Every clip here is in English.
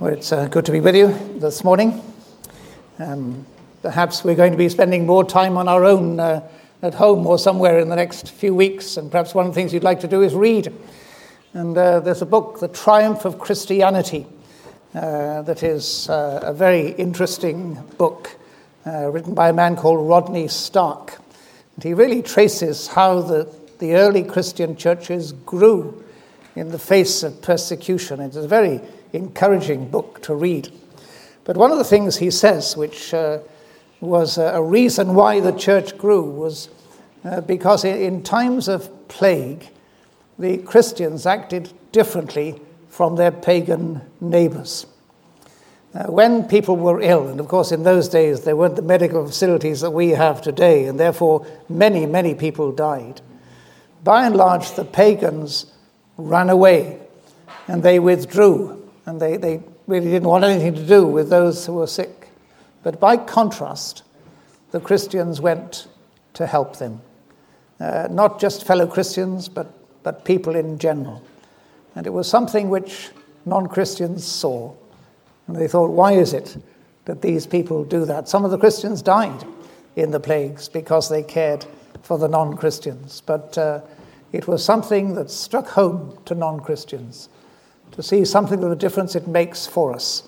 Well, it's uh, good to be with you this morning. Um, perhaps we're going to be spending more time on our own uh, at home or somewhere in the next few weeks, and perhaps one of the things you'd like to do is read. And uh, there's a book, The Triumph of Christianity, uh, that is uh, a very interesting book uh, written by a man called Rodney Stark. And he really traces how the, the early Christian churches grew in the face of persecution. It's a very encouraging book to read. But one of the things he says, which uh, was a reason why the church grew, was uh, because in times of plague, the Christians acted differently from their pagan neighbors. Uh, when people were ill, and of course in those days there weren't the medical facilities that we have today, and therefore many, many people died. By and large, the pagans ran away and they withdrew and they, they really didn't want anything to do with those who were sick. But by contrast, the Christians went to help them. Uh, not just fellow Christians, but, but people in general. And it was something which non Christians saw. And they thought, why is it that these people do that? Some of the Christians died in the plagues because they cared for the non Christians. But uh, it was something that struck home to non Christians to see something of the difference it makes for us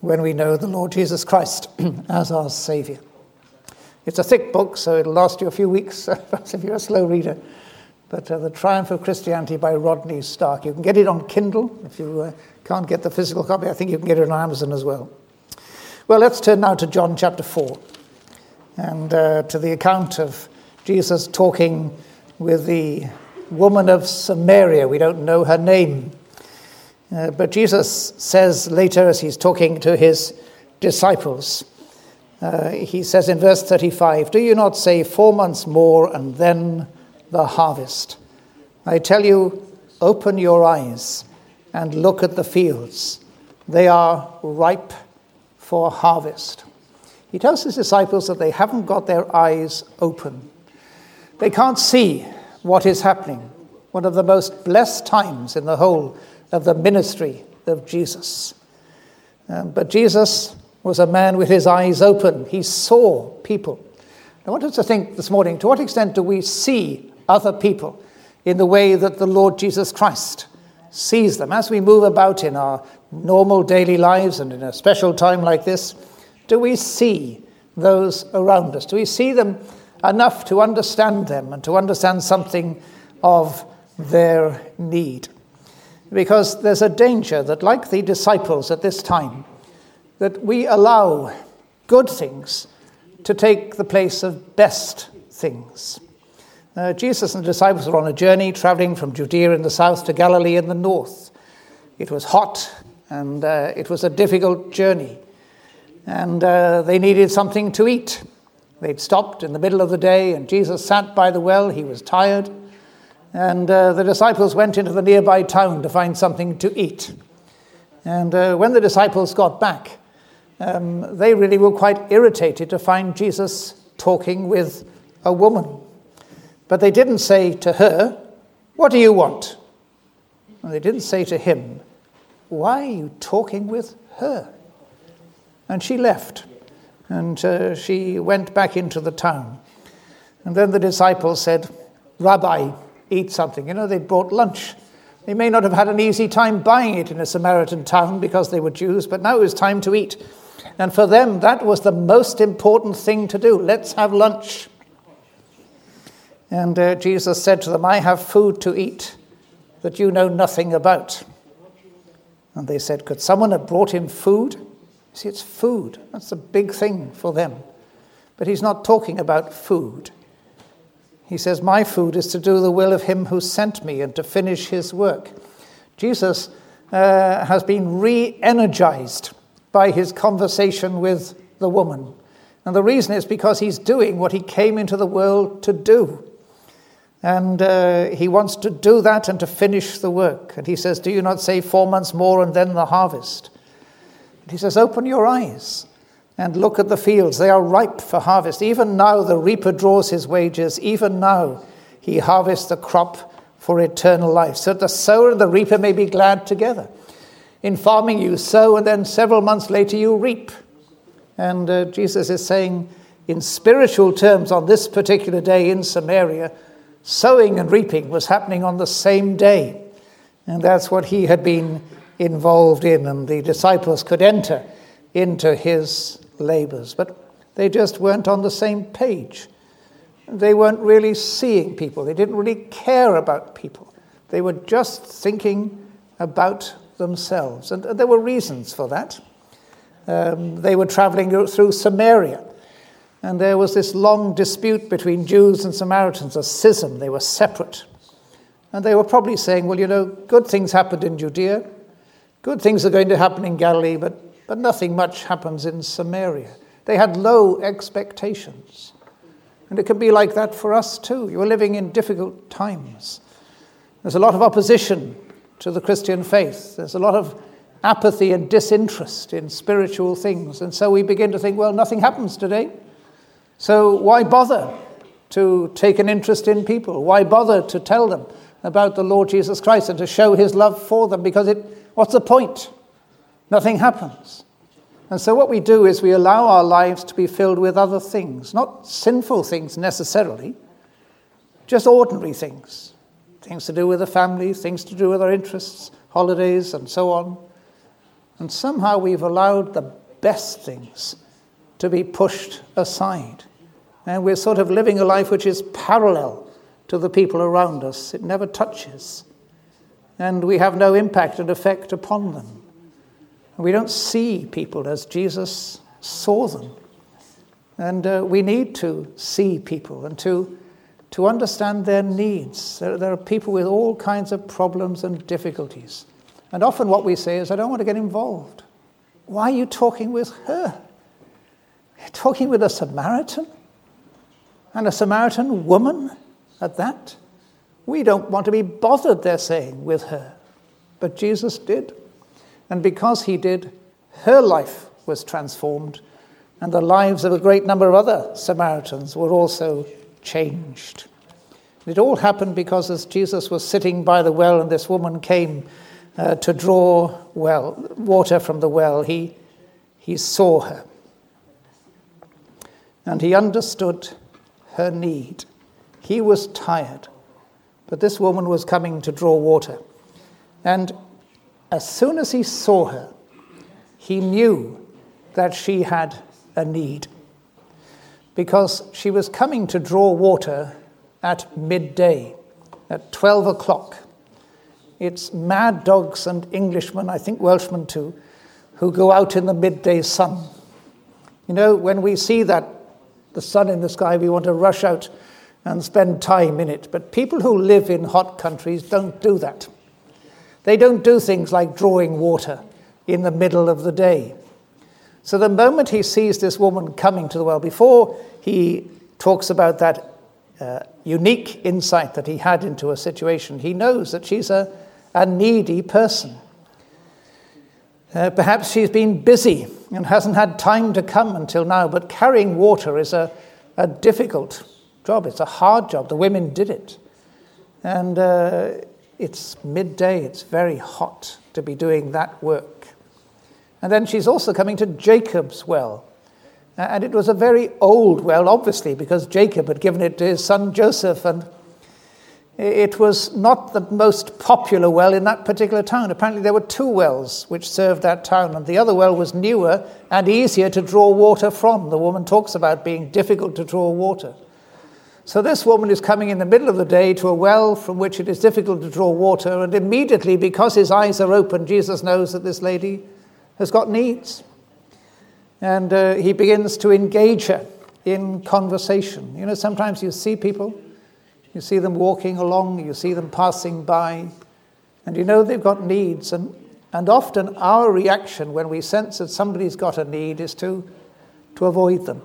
when we know the Lord Jesus Christ as our Saviour. It's a thick book, so it'll last you a few weeks, if you're a slow reader. But uh, The Triumph of Christianity by Rodney Stark. You can get it on Kindle. If you uh, can't get the physical copy, I think you can get it on Amazon as well. Well, let's turn now to John chapter 4 and uh, to the account of Jesus talking with the woman of Samaria. We don't know her name. Uh, but Jesus says later, as he's talking to his disciples, uh, he says in verse 35 Do you not say four months more and then the harvest? I tell you, open your eyes and look at the fields. They are ripe for harvest. He tells his disciples that they haven't got their eyes open. They can't see what is happening. One of the most blessed times in the whole of the ministry of Jesus. Um, but Jesus was a man with his eyes open. He saw people. I want us to think this morning to what extent do we see other people in the way that the Lord Jesus Christ sees them? As we move about in our normal daily lives and in a special time like this, do we see those around us? Do we see them enough to understand them and to understand something of their need? because there's a danger that, like the disciples at this time, that we allow good things to take the place of best things. Uh, Jesus and the disciples were on a journey traveling from Judea in the south to Galilee in the north. It was hot and uh, it was a difficult journey, and uh, they needed something to eat. They'd stopped in the middle of the day, and Jesus sat by the well. He was tired. And uh, the disciples went into the nearby town to find something to eat. And uh, when the disciples got back, um, they really were quite irritated to find Jesus talking with a woman. But they didn't say to her, What do you want? And they didn't say to him, Why are you talking with her? And she left. And uh, she went back into the town. And then the disciples said, Rabbi, eat something. You know, they brought lunch. They may not have had an easy time buying it in a Samaritan town because they were Jews, but now it was time to eat. And for them, that was the most important thing to do. Let's have lunch. And uh, Jesus said to them, I have food to eat that you know nothing about. And they said, Could someone have brought him food? See, it's food. That's a big thing for them. But he's not talking about food. He says, My food is to do the will of him who sent me and to finish his work. Jesus uh, has been re energized by his conversation with the woman. And the reason is because he's doing what he came into the world to do. And uh, he wants to do that and to finish the work. And he says, Do you not say four months more and then the harvest? And he says, Open your eyes and look at the fields, they are ripe for harvest. Even now, the reaper draws his wages. Even now, he harvests the crop for eternal life, so that the sower and the reaper may be glad together. In farming, you sow, and then several months later, you reap. And uh, Jesus is saying, in spiritual terms, on this particular day in Samaria, sowing and reaping was happening on the same day. And that's what he had been involved in, and the disciples could enter into his labors. But they just weren't on the same page. They weren't really seeing people, they didn't really care about people. They were just thinking about themselves. And there were reasons for that. Um, they were traveling through Samaria. And there was this long dispute between Jews and Samaritans, a schism. They were separate. And they were probably saying, well, you know, good things happened in Judea, good things are going to happen in Galilee, but, but nothing much happens in Samaria. They had low expectations. And it can be like that for us too. You're living in difficult times. There's a lot of opposition to the Christian faith, there's a lot of apathy and disinterest in spiritual things. And so we begin to think, well, nothing happens today. So why bother to take an interest in people? Why bother to tell them about the Lord Jesus Christ and to show his love for them? Because it, what's the point? Nothing happens. And so what we do is we allow our lives to be filled with other things, not sinful things necessarily, just ordinary things. Things to do with the family, things to do with our interests, holidays, and so on. And somehow we've allowed the best things to be pushed aside. And we're sort of living a life which is parallel to the people around us. It never touches. And we have no impact and effect upon them. We don't see people as Jesus saw them. And uh, we need to see people and to, to understand their needs. There, there are people with all kinds of problems and difficulties. And often what we say is, I don't want to get involved. Why are you talking with her? You're talking with a Samaritan? and a Samaritan woman at that. We don't want to be bothered, they're saying, with her. But Jesus did. And because he did, her life was transformed, and the lives of a great number of other Samaritans were also changed. It all happened because as Jesus was sitting by the well and this woman came uh, to draw well water from the well, he, he saw her. And he understood her need. He was tired, but this woman was coming to draw water. And as soon as he saw her, he knew that she had a need because she was coming to draw water at midday, at 12 o'clock. It's mad dogs and Englishmen, I think Welshmen too, who go out in the midday sun. You know, when we see that the sun in the sky, we want to rush out and spend time in it. But people who live in hot countries don't do that. They don't do things like drawing water in the middle of the day. So the moment he sees this woman coming to the well, before he talks about that uh, unique insight that he had into a situation, he knows that she's a, a needy person. Uh, perhaps she's been busy and hasn't had time to come until now, but carrying water is a, a difficult job. It's a hard job. The women did it. And uh, it's midday, it's very hot to be doing that work. And then she's also coming to Jacob's well. Uh, and it was a very old well, obviously, because Jacob had given it to his son Joseph. And it was not the most popular well in that particular town. Apparently, there were two wells which served that town, and the other well was newer and easier to draw water from. The woman talks about being difficult to draw water. So, this woman is coming in the middle of the day to a well from which it is difficult to draw water, and immediately, because his eyes are open, Jesus knows that this lady has got needs. And uh, he begins to engage her in conversation. You know, sometimes you see people you see them walking along, you see them passing by, and you know they've got needs. And, and often our reaction when we sense that somebody's got a need is to, to avoid them.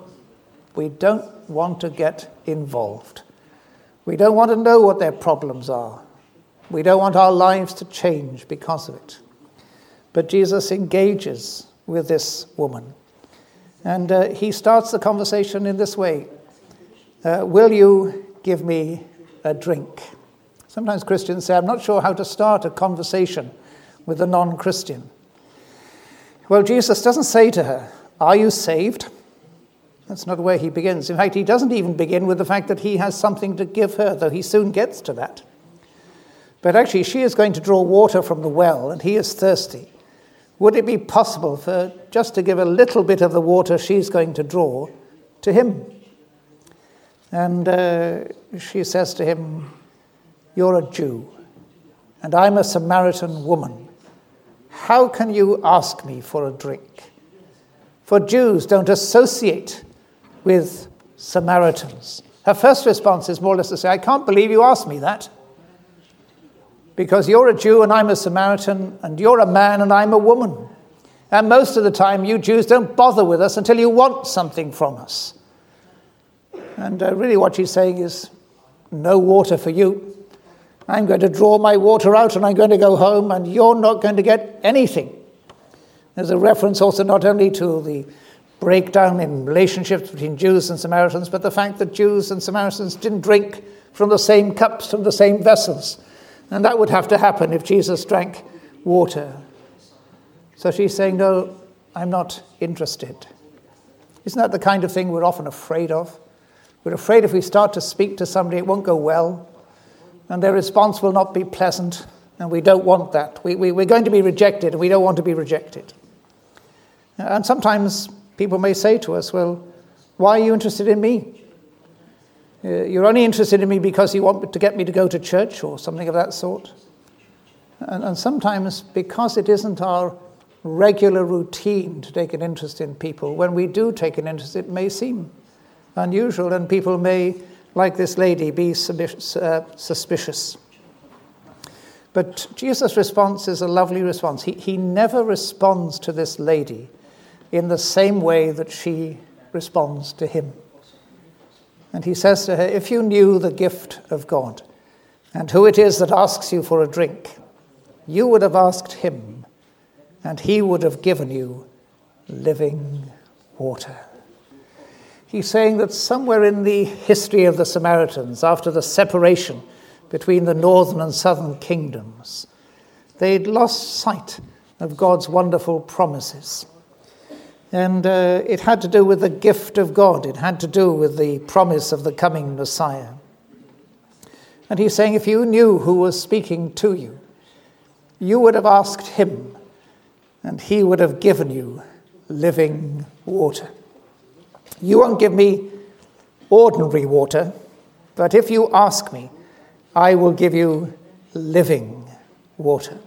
We don't want to get involved. We don't want to know what their problems are. We don't want our lives to change because of it. But Jesus engages with this woman. And uh, he starts the conversation in this way uh, Will you give me a drink. Sometimes Christians say, I'm not sure how to start a conversation with a non Christian. Well, Jesus doesn't say to her, Are you saved? That's not where he begins. In fact, he doesn't even begin with the fact that he has something to give her, though he soon gets to that. But actually, she is going to draw water from the well, and he is thirsty. Would it be possible for just to give a little bit of the water she's going to draw to him? And uh, she says to him, You're a Jew, and I'm a Samaritan woman. How can you ask me for a drink? For Jews don't associate with Samaritans. Her first response is more or less to say, I can't believe you asked me that because you're a Jew and I'm a Samaritan, and you're a man and I'm a woman. And most of the time, you Jews don't bother with us until you want something from us. And uh, really, what she's saying is, no water for you. I'm going to draw my water out and I'm going to go home, and you're not going to get anything. There's a reference also not only to the breakdown in relationships between Jews and Samaritans, but the fact that Jews and Samaritans didn't drink from the same cups, from the same vessels. And that would have to happen if Jesus drank water. So she's saying, No, I'm not interested. Isn't that the kind of thing we're often afraid of? We're afraid if we start to speak to somebody, it won't go well, and their response will not be pleasant, and we don't want that. We, we, we're going to be rejected, and we don't want to be rejected. And sometimes people may say to us, Well, why are you interested in me? Uh, you're only interested in me because you want to get me to go to church or something of that sort. And, and sometimes, because it isn't our regular routine to take an interest in people, when we do take an interest, it may seem unusual, and people may, like this lady, be uh, suspicious. But Jesus' response is a lovely response. He, he never responds to this lady in the same way that she responds to him. And he says to her, If you knew the gift of God and who it is that asks you for a drink, you would have asked him, and he would have given you living water. He's saying that somewhere in the history of the Samaritans, after the separation between the northern and southern kingdoms, they'd lost sight of God's wonderful promises. And uh, it had to do with the gift of God, it had to do with the promise of the coming Messiah. And he's saying, if you knew who was speaking to you, you would have asked him, and he would have given you living water. You won't give me ordinary water, but if you ask me, I will give you living water.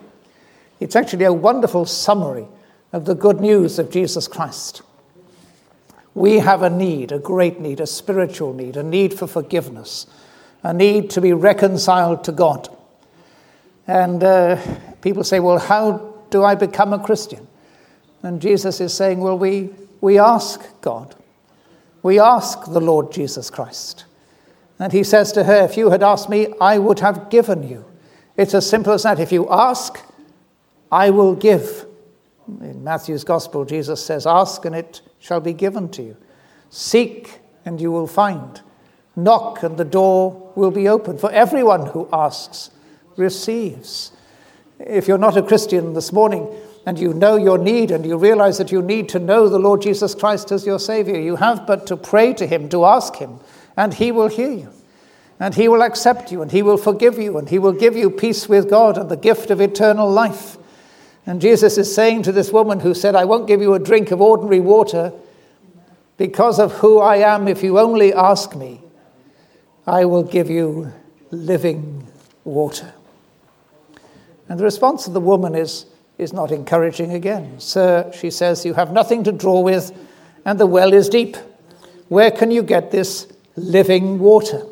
It's actually a wonderful summary of the good news of Jesus Christ. We have a need, a great need, a spiritual need, a need for forgiveness, a need to be reconciled to God. And uh, people say, well, how do I become a Christian? And Jesus is saying, well, we, we ask God. We ask the Lord Jesus Christ. And he says to her, If you had asked me, I would have given you. It's as simple as that. If you ask, I will give. In Matthew's Gospel, Jesus says, Ask and it shall be given to you. Seek and you will find. Knock and the door will be opened. For everyone who asks receives. If you're not a Christian this morning and you know your need and you realize that you need to know the Lord Jesus Christ as your Savior, you have but to pray to Him, to ask Him, and He will hear you. And He will accept you, and He will forgive you, and He will give you peace with God and the gift of eternal life. And Jesus is saying to this woman who said, I won't give you a drink of ordinary water because of who I am. If you only ask me, I will give you living water. And the response of the woman is, is not encouraging again. Sir, she says, you have nothing to draw with, and the well is deep. Where can you get this living water?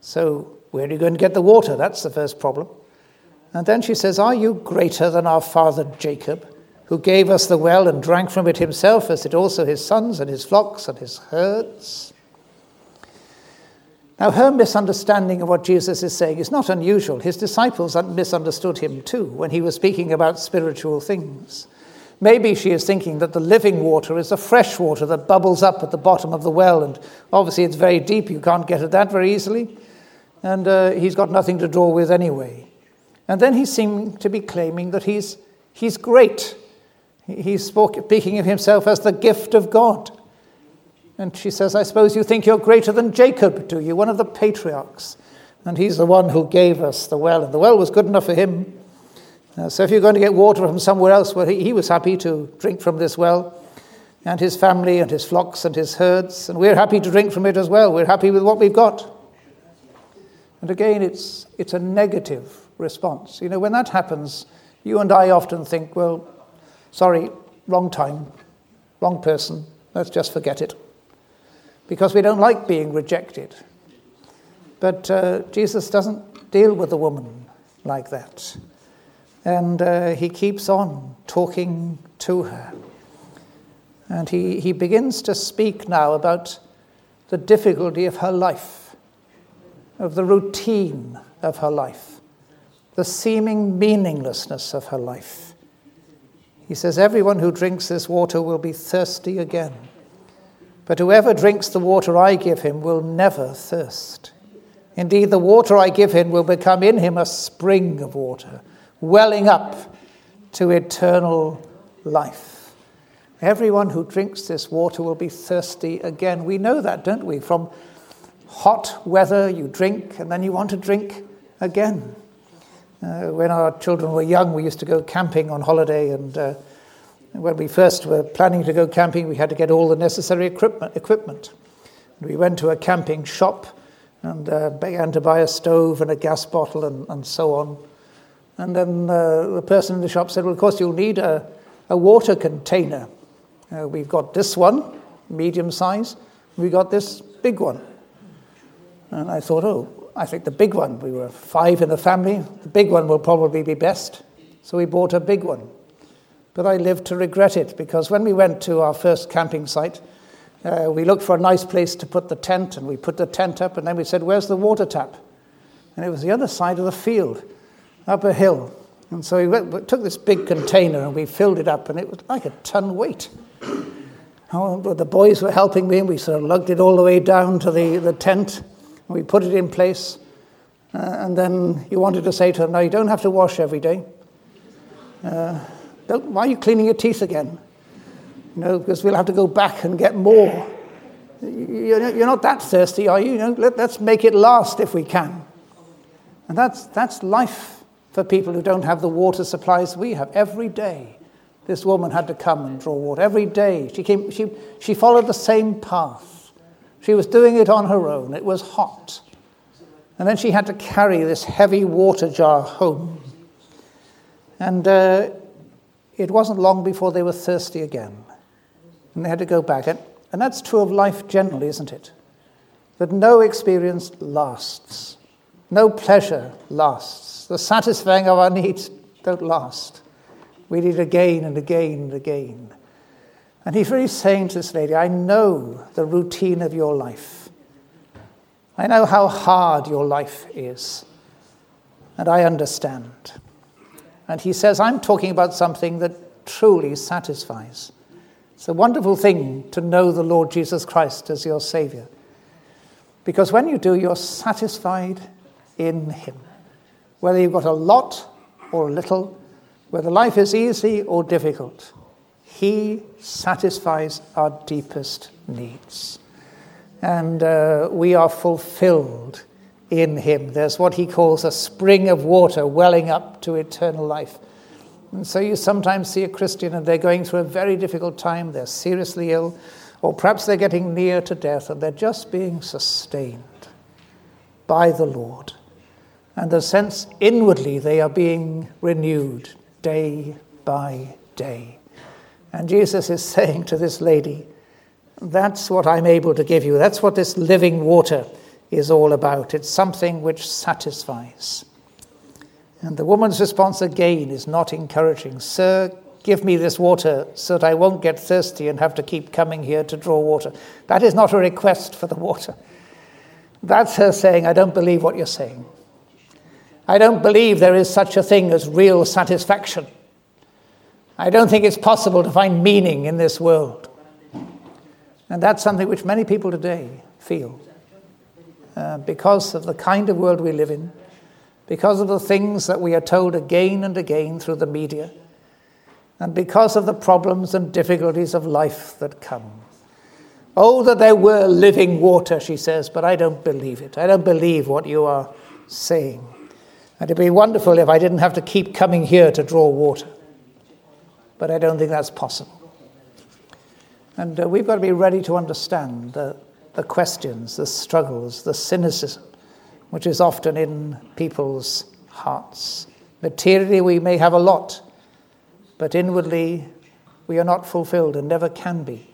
So, where are you going to get the water? That's the first problem. And then she says, Are you greater than our father Jacob, who gave us the well and drank from it himself, as did also his sons and his flocks and his herds? Now, her misunderstanding of what Jesus is saying is not unusual. His disciples misunderstood him too when he was speaking about spiritual things. Maybe she is thinking that the living water is the fresh water that bubbles up at the bottom of the well, and obviously it's very deep, you can't get at that very easily, and uh, he's got nothing to draw with anyway. And then he seemed to be claiming that he's, he's great. He's speaking of himself as the gift of God. And she says, I suppose you think you're greater than Jacob, do you? One of the patriarchs. And he's the one who gave us the well. And the well was good enough for him. Uh, so if you're going to get water from somewhere else, well, he, he was happy to drink from this well, and his family, and his flocks, and his herds. And we're happy to drink from it as well. We're happy with what we've got. And again, it's, it's a negative response. You know, when that happens, you and I often think, well, sorry, wrong time, wrong person, let's just forget it. Because we don't like being rejected. But uh, Jesus doesn't deal with the woman like that. And uh, he keeps on talking to her. And he, he begins to speak now about the difficulty of her life, of the routine of her life, the seeming meaninglessness of her life. He says, Everyone who drinks this water will be thirsty again. But whoever drinks the water I give him will never thirst. Indeed, the water I give him will become in him a spring of water, welling up to eternal life. Everyone who drinks this water will be thirsty again. We know that, don't we? From hot weather, you drink, and then you want to drink again. Uh, when our children were young, we used to go camping on holiday, and uh, when we first were planning to go camping, we had to get all the necessary equipment. equipment. We went to a camping shop and uh, began to buy a stove and a gas bottle and, and so on. And then uh, the person in the shop said, Well, of course, you'll need a, a water container. Uh, we've got this one, medium size, we've got this big one. And I thought, Oh, I think the big one, we were five in the family, the big one will probably be best. So we bought a big one. But I lived to regret it because when we went to our first camping site, uh, we looked for a nice place to put the tent and we put the tent up and then we said, Where's the water tap? And it was the other side of the field, up a hill. And so we, went, we took this big container and we filled it up and it was like a ton weight. Oh, the boys were helping me and we sort of lugged it all the way down to the, the tent we put it in place. Uh, and then you wanted to say to them, now you don't have to wash every day. Uh, why are you cleaning your teeth again? You know, because we'll have to go back and get more. You're not that thirsty, are you? you know, let, us make it last if we can. And that's, that's life for people who don't have the water supplies we have. Every day, this woman had to come and draw water. Every day, she, came, she, she followed the same path. She was doing it on her own. It was hot. And then she had to carry this heavy water jar home. And uh, it wasn't long before they were thirsty again. And they had to go back. And, and that's true of life generally, isn't it? That no experience lasts, no pleasure lasts. The satisfying of our needs don't last. We need again and again and again. And he's really saying to this lady, I know the routine of your life. I know how hard your life is. And I understand. And he says, I'm talking about something that truly satisfies. It's a wonderful thing to know the Lord Jesus Christ as your Savior. Because when you do, you're satisfied in Him. Whether you've got a lot or a little, whether life is easy or difficult, he satisfies our deepest needs. And uh, we are fulfilled in Him. There's what He calls a spring of water welling up to eternal life. And so you sometimes see a Christian and they're going through a very difficult time, they're seriously ill, or perhaps they're getting near to death and they're just being sustained by the Lord. And the sense inwardly they are being renewed day by day. And Jesus is saying to this lady, That's what I'm able to give you. That's what this living water is all about. It's something which satisfies. And the woman's response again is not encouraging. Sir, give me this water so that I won't get thirsty and have to keep coming here to draw water. That is not a request for the water. That's her saying, I don't believe what you're saying. I don't believe there is such a thing as real satisfaction. I don't think it's possible to find meaning in this world. And that's something which many people today feel uh, because of the kind of world we live in, because of the things that we are told again and again through the media. and because of the problems and difficulties of life that come. Oh, that there were living water, she says, but I don't believe it. I don't believe what you are saying. And it'd be wonderful if I didn't have to keep coming here to draw water. But I don't think that's possible. And uh, we've got to be ready to understand the, the questions, the struggles, the cynicism, which is often in people's hearts. Materially, we may have a lot, but inwardly, we are not fulfilled and never can be.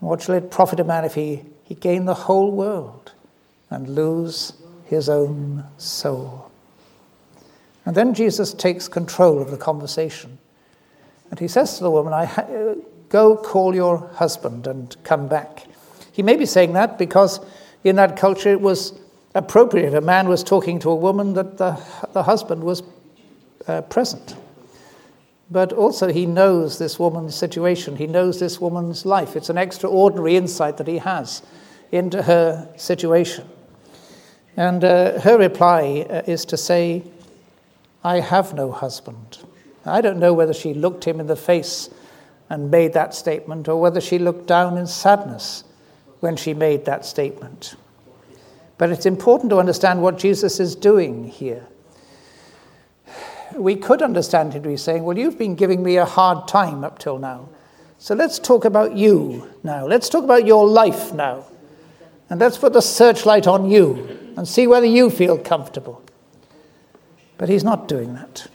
What shall it profit a man if he, he gain the whole world and lose his own soul? And then Jesus takes control of the conversation. And he says to the woman, I Go call your husband and come back. He may be saying that because in that culture it was appropriate. A man was talking to a woman that the, the husband was uh, present. But also, he knows this woman's situation. He knows this woman's life. It's an extraordinary insight that he has into her situation. And uh, her reply uh, is to say, I have no husband. I don't know whether she looked him in the face and made that statement or whether she looked down in sadness when she made that statement. But it's important to understand what Jesus is doing here we could understand him to be saying, Well, you've been giving me a hard time up till now. So let's talk about you now. Let's talk about your life now. And let's put the searchlight on you and see whether you feel comfortable. But he's not doing that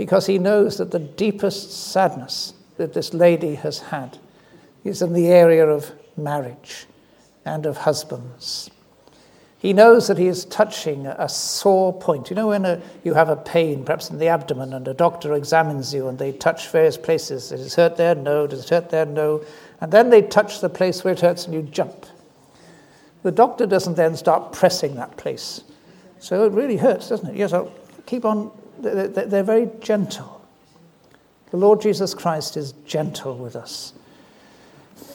because he knows that the deepest sadness that this lady has had is in the area of marriage and of husbands. He knows that he is touching a sore point. You know, when a, you have a pain, perhaps in the abdomen, and a doctor examines you and they touch various places. Does it hurt there? No. Does it hurt there? No. And then they touch the place where it hurts and you jump. The doctor doesn't then start pressing that place. So it really hurts, doesn't it? Yes, I'll keep on. They're very gentle. The Lord Jesus Christ is gentle with us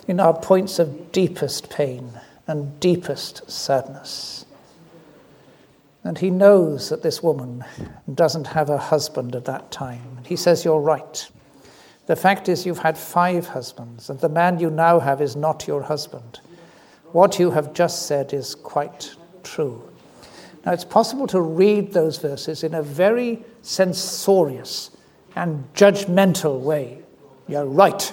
in our points of deepest pain and deepest sadness. And he knows that this woman doesn't have a husband at that time. He says, You're right. The fact is, you've had five husbands, and the man you now have is not your husband. What you have just said is quite true. Now, it's possible to read those verses in a very censorious and judgmental way. You're right.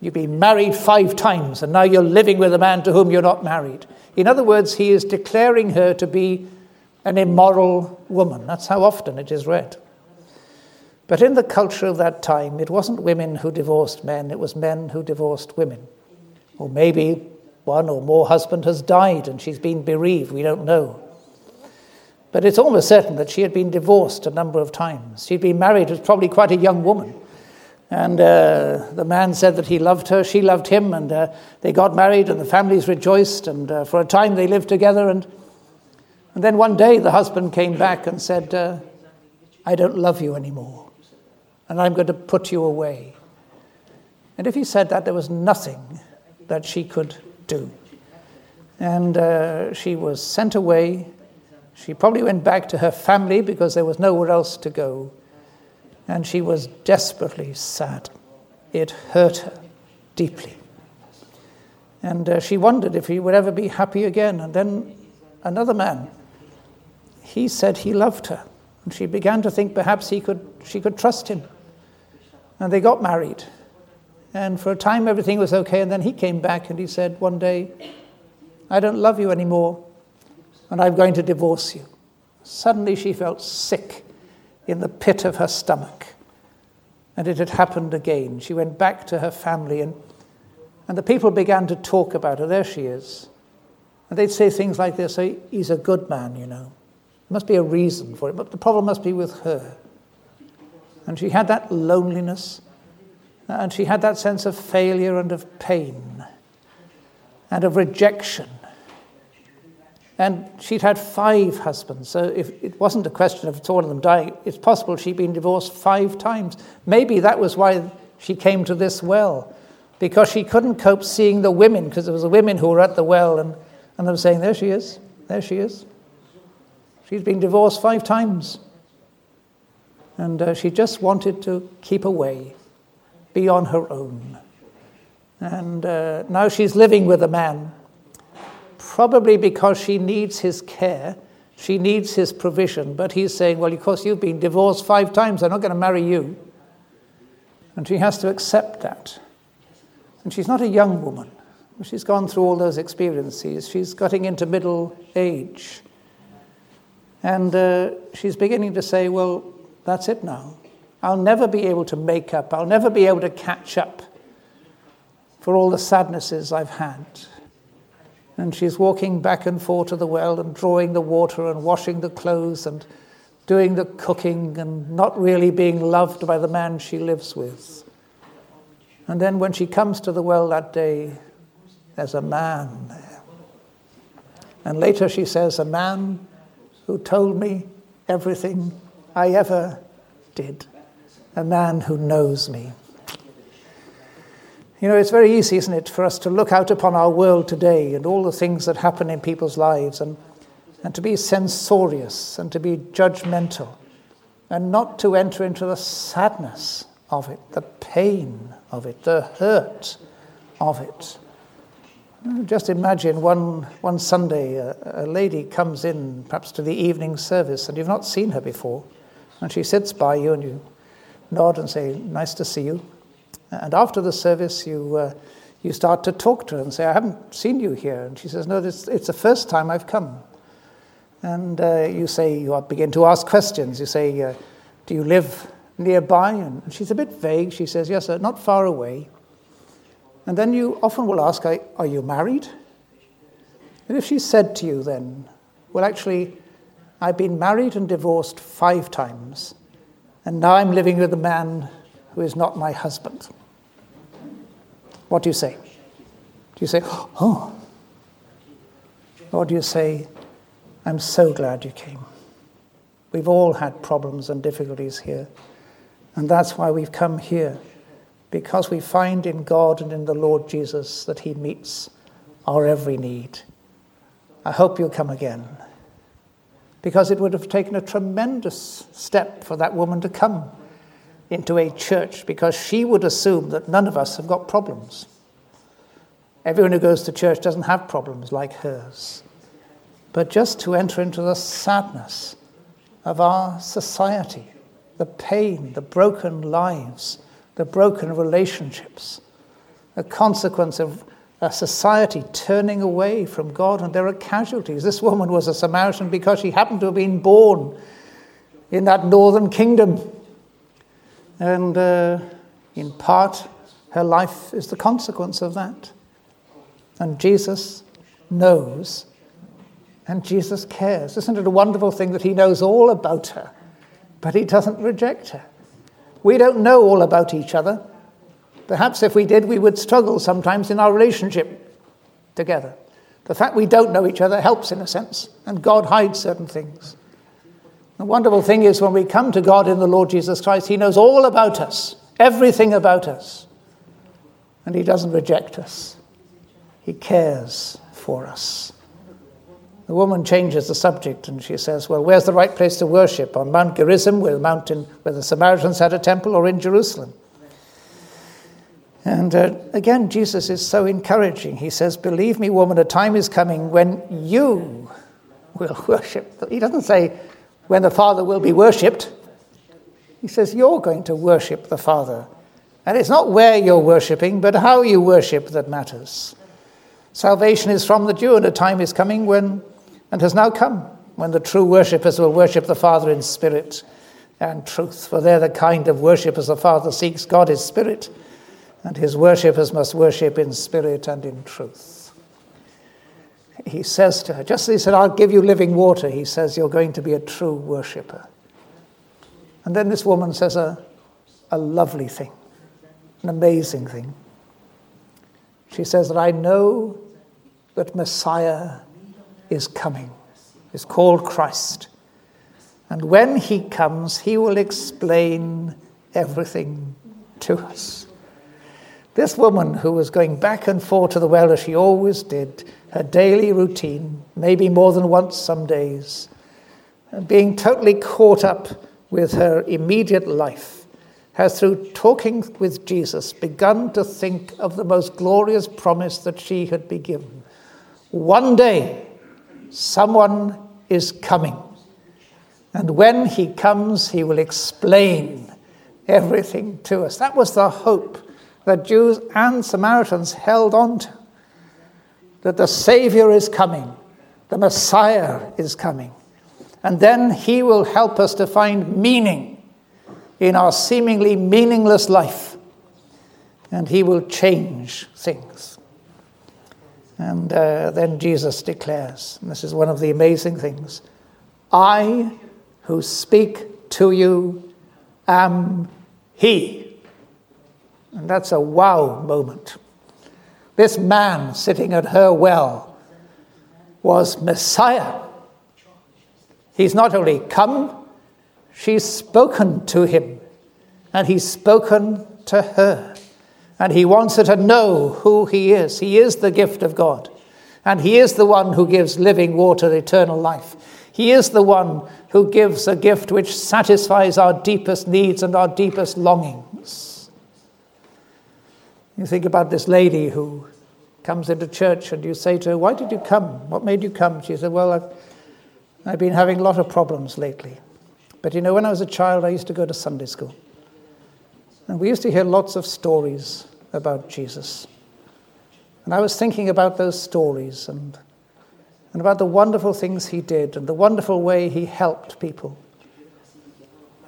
You've been married five times, and now you're living with a man to whom you're not married. In other words, he is declaring her to be an immoral woman. That's how often it is read. But in the culture of that time, it wasn't women who divorced men, it was men who divorced women. Or maybe one or more husband has died and she's been bereaved, we don't know. But it's almost certain that she had been divorced a number of times. She'd been married as probably quite a young woman. And uh, the man said that he loved her, she loved him, and uh, they got married, and the families rejoiced, and uh, for a time they lived together. And, and then one day the husband came back and said, uh, I don't love you anymore, and I'm going to put you away. And if he said that, there was nothing that she could do. And uh, she was sent away. She probably went back to her family because there was nowhere else to go and she was desperately sad. It hurt her deeply. And uh, she wondered if he would ever be happy again. And then another man, he said he loved her. And she began to think perhaps he could, she could trust him. And they got married. And for a time, everything was okay. And then he came back and he said one day, I don't love you anymore, and I'm going to divorce you. Suddenly, she felt sick in the pit of her stomach. And it had happened again. She went back to her family, and, and the people began to talk about her. There she is. And they'd say things like this He's a good man, you know. There must be a reason for it, but the problem must be with her. And she had that loneliness, and she had that sense of failure and of pain, and of rejection and she'd had five husbands. So if it wasn't a question of all of them dying, it's possible she'd been divorced five times. Maybe that was why she came to this well, because she couldn't cope seeing the women, because there was the women who were at the well, and, and they were saying, There she is, there she is. She's been divorced five times. And uh, she just wanted to keep away, be on her own. And uh, now she's living with a man, probably because she needs his care, she needs his provision. But he's saying, Well, of course, you've been divorced five times, I'm not going to marry you. And she has to accept that. And she's not a young woman. She's gone through all those experiences. She's getting into middle age. And uh, she's beginning to say, Well, that's it now. I'll never be able to make up. I'll never be able to catch up for all the sadnesses I've had. And she's walking back and forth to the well and drawing the water and washing the clothes and doing the cooking and not really being loved by the man she lives with. And then when she comes to the well that day, there's a man there. And later she says, A man who told me everything I ever did, a man who knows me. You know, it's very easy, isn't it, for us to look out upon our world today and all the things that happen in people's lives and, and to be censorious and to be judgmental and not to enter into the sadness of it, the pain of it, the hurt of it. Just imagine one, one Sunday, a, a lady comes in, perhaps to the evening service, and you've not seen her before, and she sits by you and you nod and say, Nice to see you. And after the service, you, uh, you start to talk to her and say, I haven't seen you here. And she says, No, this, it's the first time I've come. And uh, you say, you begin to ask questions. You say, uh, Do you live nearby? And she's a bit vague. She says, Yes, sir, not far away. And then you often will ask, Are you married? And if she said to you then, Well, actually, I've been married and divorced five times, and now I'm living with a man who is not my husband. What do you say? Do you say, Oh? Or do you say, I'm so glad you came? We've all had problems and difficulties here. And that's why we've come here, because we find in God and in the Lord Jesus that He meets our every need. I hope you'll come again, because it would have taken a tremendous step for that woman to come into a church, because she would assume that none of us have got problems. Everyone who goes to church doesn't have problems like hers. But just to enter into the sadness of our society the pain, the broken lives, the broken relationships, a consequence of a society turning away from God, and there are casualties. This woman was a Samaritan because she happened to have been born in that northern kingdom. And uh, in part, her life is the consequence of that. And Jesus knows, and Jesus cares. Isn't it a wonderful thing that He knows all about her? but he doesn't reject her. We don't know all about each other. Perhaps if we did, we would struggle sometimes in our relationship together. The fact we don't know each other helps in a sense, and God hides certain things. The wonderful thing is when we come to God in the Lord Jesus Christ, He knows all about us, everything about us, and He doesn't reject us. He cares for us. The woman changes the subject and she says, Well, where's the right place to worship? On Mount Gerizim, where the, mountain, where the Samaritans had a temple, or in Jerusalem? And uh, again, Jesus is so encouraging. He says, Believe me, woman, a time is coming when you will worship. He doesn't say when the Father will be worshipped. He says, You're going to worship the Father. And it's not where you're worshipping, but how you worship that matters. Salvation is from the Jew, and a time is coming when and has now come when the true worshippers will worship the Father in spirit and truth, for they're the kind of worshippers the Father seeks. God is spirit, and his worshippers must worship in spirit and in truth. He says to her, just as he said, I'll give you living water, he says, You're going to be a true worshipper. And then this woman says a, a lovely thing, an amazing thing. She says that I know that Messiah is coming, is called Christ. And when he comes, he will explain everything to us. This woman who was going back and forth to the well as she always did, her daily routine, maybe more than once some days, being totally caught up with her immediate life, has through talking with Jesus begun to think of the most glorious promise that she had been given. One day, someone is coming. And when he comes, he will explain everything to us. That was the hope that Jews and Samaritans held on to that the Savior is coming, the Messiah is coming. And then he will help us to find meaning in our seemingly meaningless life. And he will change things. And uh, then Jesus declares, and this is one of the amazing things I who speak to you am he. And that's a wow moment. This man sitting at her well was Messiah. He's not only come, she's spoken to him, and he's spoken to her. And he wants her to know who he is. He is the gift of God, and he is the one who gives living water, eternal life. He is the one who gives a gift which satisfies our deepest needs and our deepest longings. You think about this lady who comes into church and you say to her, Why did you come? What made you come? She said, Well, I've, I've been having a lot of problems lately. But you know, when I was a child, I used to go to Sunday school. And we used to hear lots of stories about Jesus. And I was thinking about those stories and, and about the wonderful things he did and the wonderful way he helped people.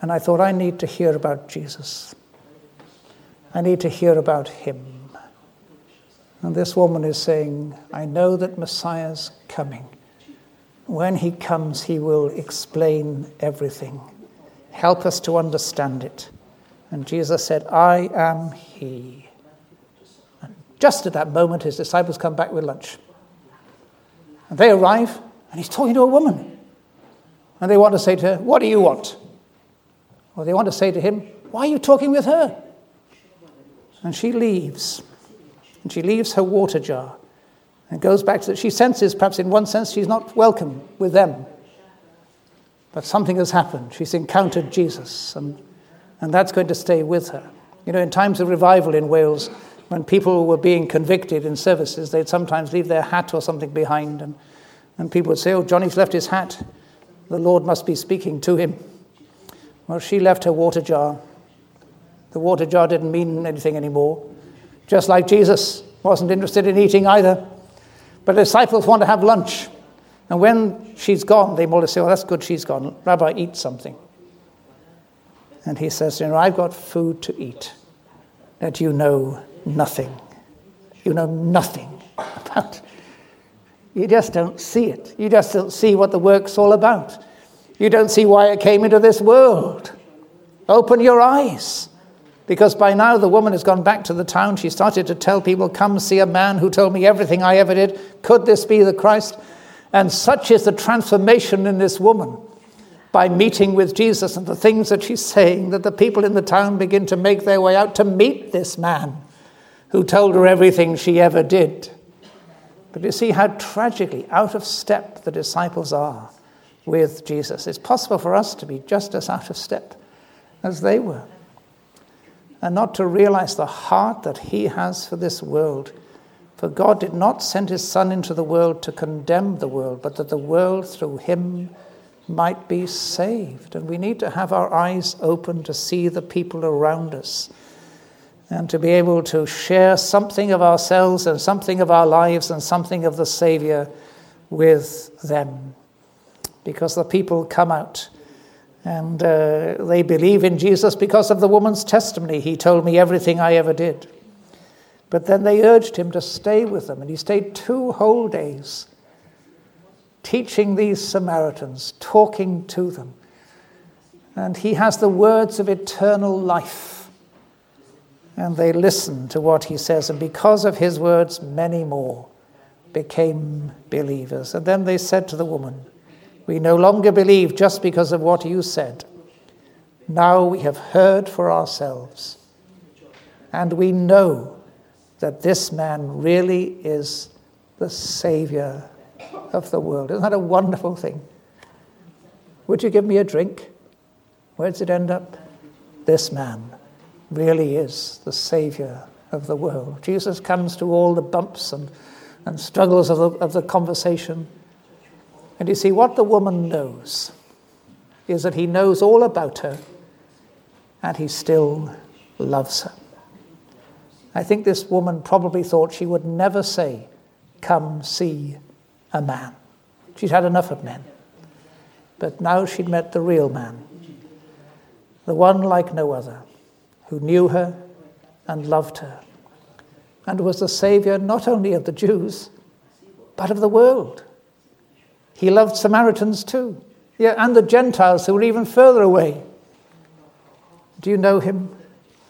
And I thought, I need to hear about Jesus. I need to hear about him. And this woman is saying, I know that Messiah's coming. When he comes, he will explain everything, help us to understand it. And Jesus said, I am he. And just at that moment, his disciples come back with lunch. And they arrive, and he's talking to a woman. And they want to say to her, What do you want? Or they want to say to him, Why are you talking with her? And she leaves. And she leaves her water jar and goes back to that. She senses, perhaps in one sense, she's not welcome with them. But something has happened. She's encountered Jesus, and, and that's going to stay with her. You know, in times of revival in Wales, when people were being convicted in services, they'd sometimes leave their hat or something behind, and, and people would say, Oh, Johnny's left his hat. The Lord must be speaking to him. Well, she left her water jar. The water jar didn't mean anything anymore just like Jesus wasn't interested in eating either. But the disciples want to have lunch. And when she's gone, they more say, Oh, that's good, she's gone. Rabbi, eat something. And he says, You know, I've got food to eat that you know nothing. You know nothing about. You just don't see it. You just don't see what the work's all about. You don't see why it came into this world. Open your eyes. Because by now the woman has gone back to the town. She started to tell people, Come see a man who told me everything I ever did. Could this be the Christ? And such is the transformation in this woman by meeting with Jesus and the things that she's saying that the people in the town begin to make their way out to meet this man who told her everything she ever did. But you see how tragically out of step the disciples are with Jesus. It's possible for us to be just as out of step as they were and not to realize the heart that He has for this world. For God did not send His Son into the world to condemn the world, but that the world through Him might be saved. And we need to have our eyes open to see the people around us and to be able to share something of ourselves and something of our lives and something of the Savior with them. Because the people come out and uh, they believe in Jesus because of the woman's testimony. He told me everything I ever did. But then they urged him to stay with them, and he stayed two whole days teaching these Samaritans, talking to them. And he has the words of eternal life. And they listen to what he says, and because of his words, many more became believers. And then they said to the woman, we no longer believe just because of what you said. Now we have heard for ourselves. And we know that this man really is the Savior of the world. Isn't that a wonderful thing? Would you give me a drink? Where does it end up? This man really is the Savior of the world. Jesus comes to all the bumps and, and struggles of the, of the conversation. And you see, what the woman knows is that he knows all about her and he still loves her. I think this woman probably thought she would never say, Come see a man. She'd had enough of men. But now she'd met the real man, the one like no other, who knew her and loved her, and was the Savior not only of the Jews, but of the world. He loved Samaritans too, yeah, and the Gentiles who were even further away. Do you know him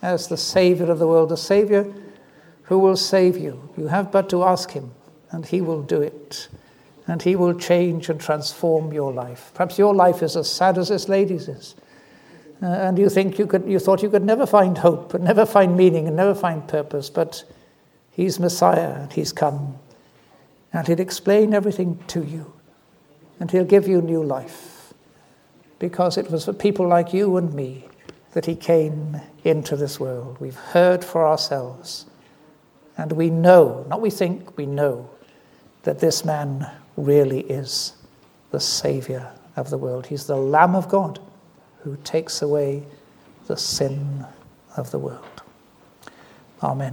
as the Savior of the world, the Savior who will save you? You have but to ask him, and he will do it. And he will change and transform your life. Perhaps your life is as sad as this lady's is. Uh, and you think you could, you thought you could never find hope and never find meaning and never find purpose, but He's Messiah and He's come. And He'll explain everything to you. And He'll give you new life. Because it was for people like you and me that He came into this world. We've heard for ourselves. And we know, not we think, we know, that this man really is the Savior of the world. He's the Lamb of God who takes away the sin of the world. Amen.